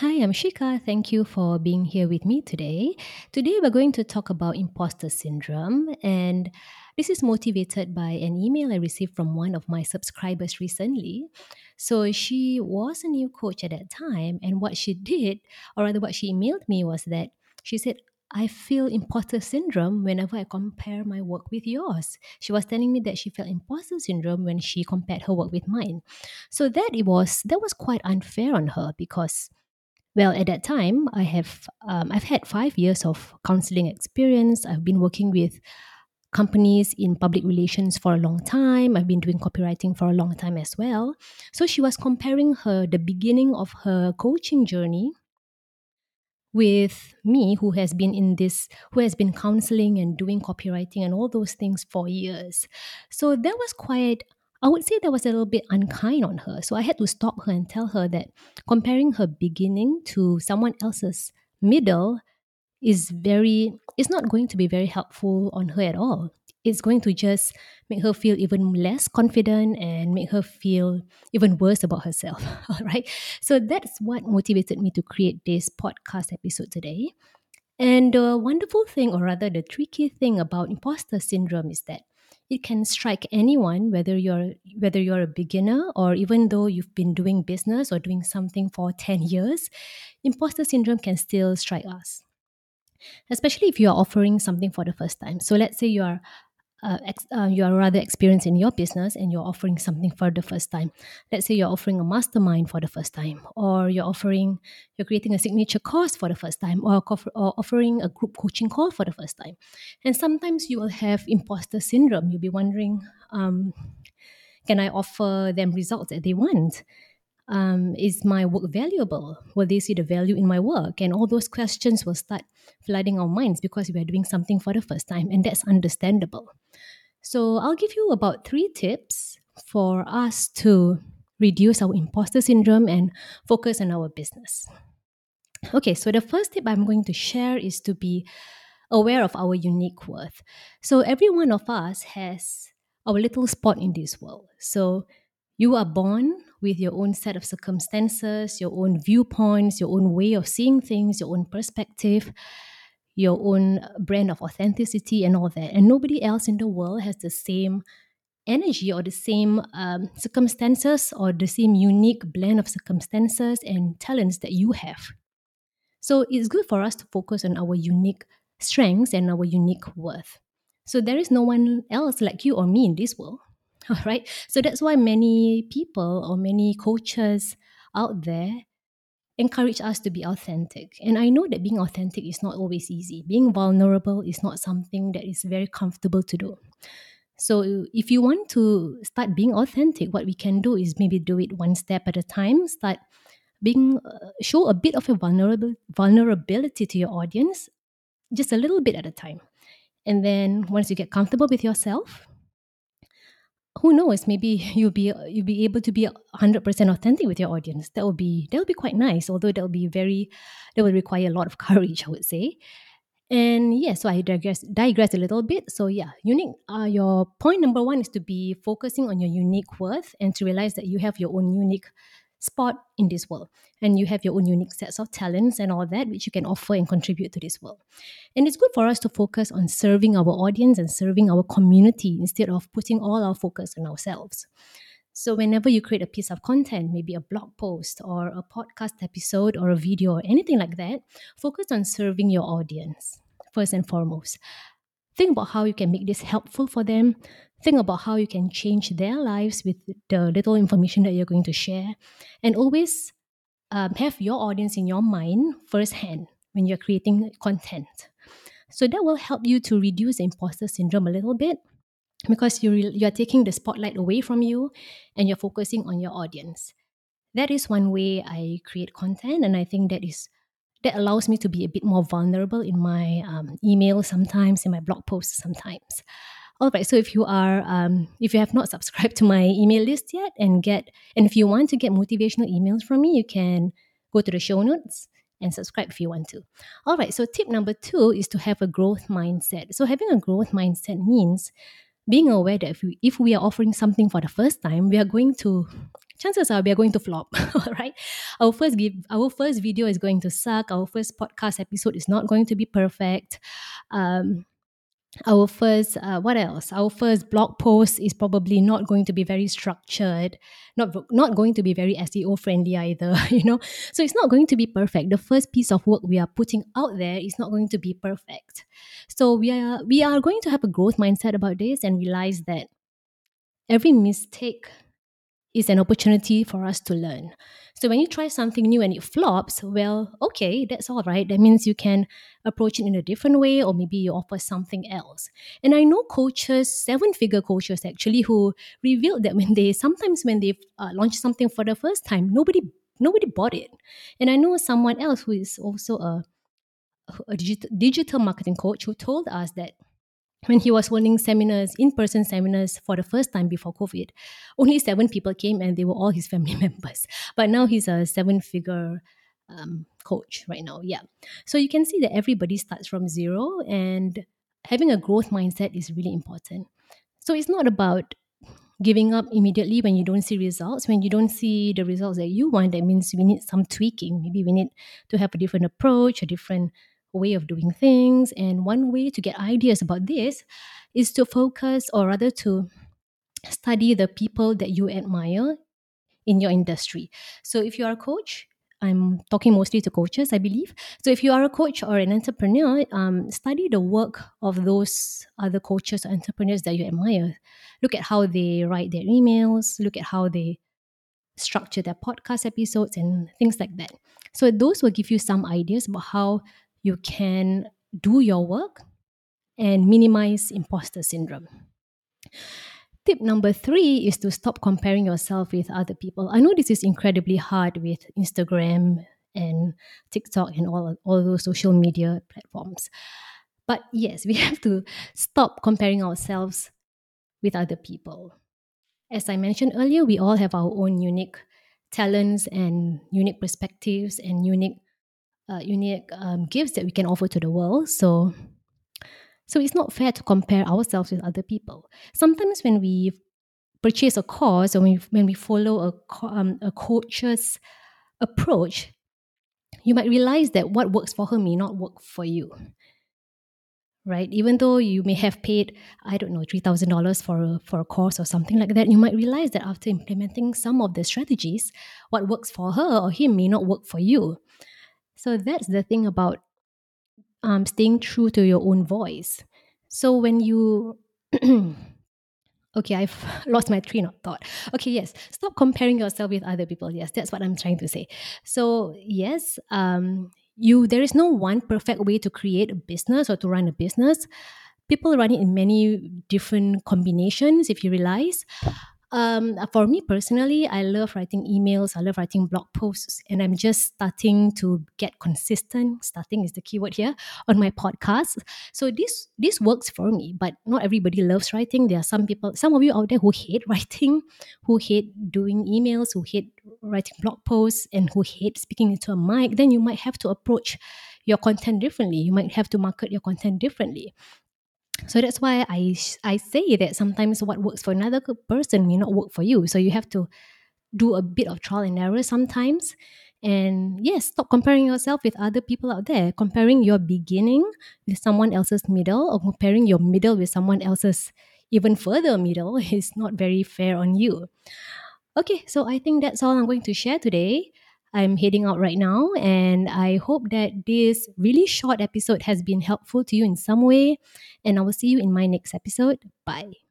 Hi, I'm Shikah. Thank you for being here with me today. Today, we're going to talk about imposter syndrome, and this is motivated by an email I received from one of my subscribers recently. So, she was a new coach at that time, and what she did, or rather, what she emailed me was that she said, I feel imposter syndrome whenever I compare my work with yours. She was telling me that she felt imposter syndrome when she compared her work with mine. So that it was that was quite unfair on her because well, at that time, I have um, I've had five years of counseling experience. I've been working with companies in public relations for a long time. I've been doing copywriting for a long time as well. So she was comparing her the beginning of her coaching journey with me who has been in this who has been counseling and doing copywriting and all those things for years so that was quite i would say that was a little bit unkind on her so i had to stop her and tell her that comparing her beginning to someone else's middle is very it's not going to be very helpful on her at all. It's going to just make her feel even less confident and make her feel even worse about herself all right so that's what motivated me to create this podcast episode today. And the wonderful thing or rather the tricky thing about imposter syndrome is that it can strike anyone whether you're whether you're a beginner or even though you've been doing business or doing something for 10 years imposter syndrome can still strike us especially if you are offering something for the first time. So let's say you are uh, ex- uh, you are rather experienced in your business and you're offering something for the first time. Let's say you're offering a mastermind for the first time, or you're offering, you're creating a signature course for the first time, or, or offering a group coaching call for the first time. And sometimes you will have imposter syndrome. You'll be wondering, um, can I offer them results that they want? Um, is my work valuable? Will they see the value in my work? And all those questions will start flooding our minds because we are doing something for the first time, and that's understandable. So, I'll give you about three tips for us to reduce our imposter syndrome and focus on our business. Okay, so the first tip I'm going to share is to be aware of our unique worth. So, every one of us has our little spot in this world. So, you are born with your own set of circumstances, your own viewpoints, your own way of seeing things, your own perspective, your own brand of authenticity, and all that. And nobody else in the world has the same energy or the same um, circumstances or the same unique blend of circumstances and talents that you have. So it's good for us to focus on our unique strengths and our unique worth. So there is no one else like you or me in this world. All right. So that's why many people or many coaches out there encourage us to be authentic. And I know that being authentic is not always easy. Being vulnerable is not something that is very comfortable to do. So if you want to start being authentic, what we can do is maybe do it one step at a time. Start being uh, show a bit of a vulnerable vulnerability to your audience, just a little bit at a time. And then once you get comfortable with yourself, who knows? Maybe you'll be you'll be able to be 100% authentic with your audience. That would be that will be quite nice although that would be very that would require a lot of courage i would say. And yeah so i digress digress a little bit. So yeah unique uh, your point number one is to be focusing on your unique worth and to realize that you have your own unique spot in this world. And you have your own unique sets of talents and all that which you can offer and contribute to this world. And it's good for us to focus on serving our audience and serving our community instead of putting all our focus on ourselves. So whenever you create a piece of content maybe a blog post or a podcast episode or a video or anything like that focus on serving your audience first and foremost. Think about how you can make this helpful for them think about how you can change their lives with the little information that you're going to share. And always um, have your audience in your mind firsthand when you're creating content. So that will help you to reduce imposter syndrome a little bit because you re- you're taking the spotlight away from you and you're focusing on your audience. That is one way i create content and i think that is that allows me to be a bit more vulnerable in my um, email sometimes in my blog posts sometimes all right. So if you are, um, if you have not subscribed to my email list yet, and get, and if you want to get motivational emails from me, you can go to the show notes and subscribe if you want to. All right. So tip number two is to have a growth mindset. So having a growth mindset means being aware that if we, if we are offering something for the first time, we are going to chances are we are going to flop right our first give our first video is going to suck our first podcast episode is not going to be perfect um, our first uh, what else? Our first blog post is probably not going to be very structured not not going to be very seo friendly either you know? So it's not going to be perfect. The first piece of work we are putting out there is not going to be perfect. So we are we are going to have a growth mindset about this and realize that every mistake is an opportunity for us to learn. So when you try something new and it flops, well, okay, that's all right. That means you can approach it in a different way, or maybe you offer something else. And I know coaches, seven figure coaches actually, who revealed that when they sometimes when they uh, launch something for the first time, nobody nobody bought it. And I know someone else who is also a a digital marketing coach who told us that when he was holding seminars, in person seminars for the first time before COVID, only seven people came and they were all his family members. But now he's a seven figure um, coach right now. Yeah. So you can see that everybody starts from zero and having a growth mindset is really important. So it's not about giving up immediately when you don't see results. When you don't see the results that you want, that means we need some tweaking. Maybe we need to have a different approach, a different way of doing things. And one way to get ideas about this is to focus or rather to study the people that you admire in your industry. So if you are a coach, I'm talking mostly to coaches, I believe. So if you are a coach or an entrepreneur, um, study the work of those other coaches or entrepreneurs that you admire. Look at how they write their emails, look at how they structure their podcast episodes and things like that. So those will give you some ideas about how you can do your work and minimize imposter syndrome. Tip number three is to stop comparing yourself with other people. I know this is incredibly hard with Instagram and TikTok and all, all those social media platforms. But yes, we have to stop comparing ourselves with other people. As I mentioned earlier, we all have our own unique talents and unique perspectives and unique uh, unique um, gifts that we can offer to the world. So, so it's not fair to compare ourselves with other people. Sometimes when we purchase a course or when we, when we follow a, um, a coach's approach, you might realize that what works for her may not work for you. Right? Even though you may have paid, I don't know, three thousand dollars for a for a course or something like that, you might realize that after implementing some of the strategies, what works for her or him may not work for you. So that's the thing about um, staying true to your own voice. So when you okay i've lost my train of thought. Okay yes stop comparing yourself with other people. Yes that's what i'm trying to say. So yes um you there is no one perfect way to create a business or to run a business. People run it in many different combinations if you realize um, for me personally, I love writing emails. I love writing blog posts, and I'm just starting to get consistent. Starting is the keyword here on my podcast. So this this works for me, but not everybody loves writing. There are some people, some of you out there who hate writing, who hate doing emails, who hate writing blog posts, and who hate speaking into a mic. Then you might have to approach your content differently. You might have to market your content differently. So that's why I I say that sometimes what works for another person may not work for you. So you have to do a bit of trial and error sometimes. And yes, stop comparing yourself with other people out there. Comparing your beginning with someone else's middle or comparing your middle with someone else's even further middle is not very fair on you. Okay, so I think that's all I'm going to share today. I'm heading out right now, and I hope that this really short episode has been helpful to you in some way. And I will see you in my next episode. Bye.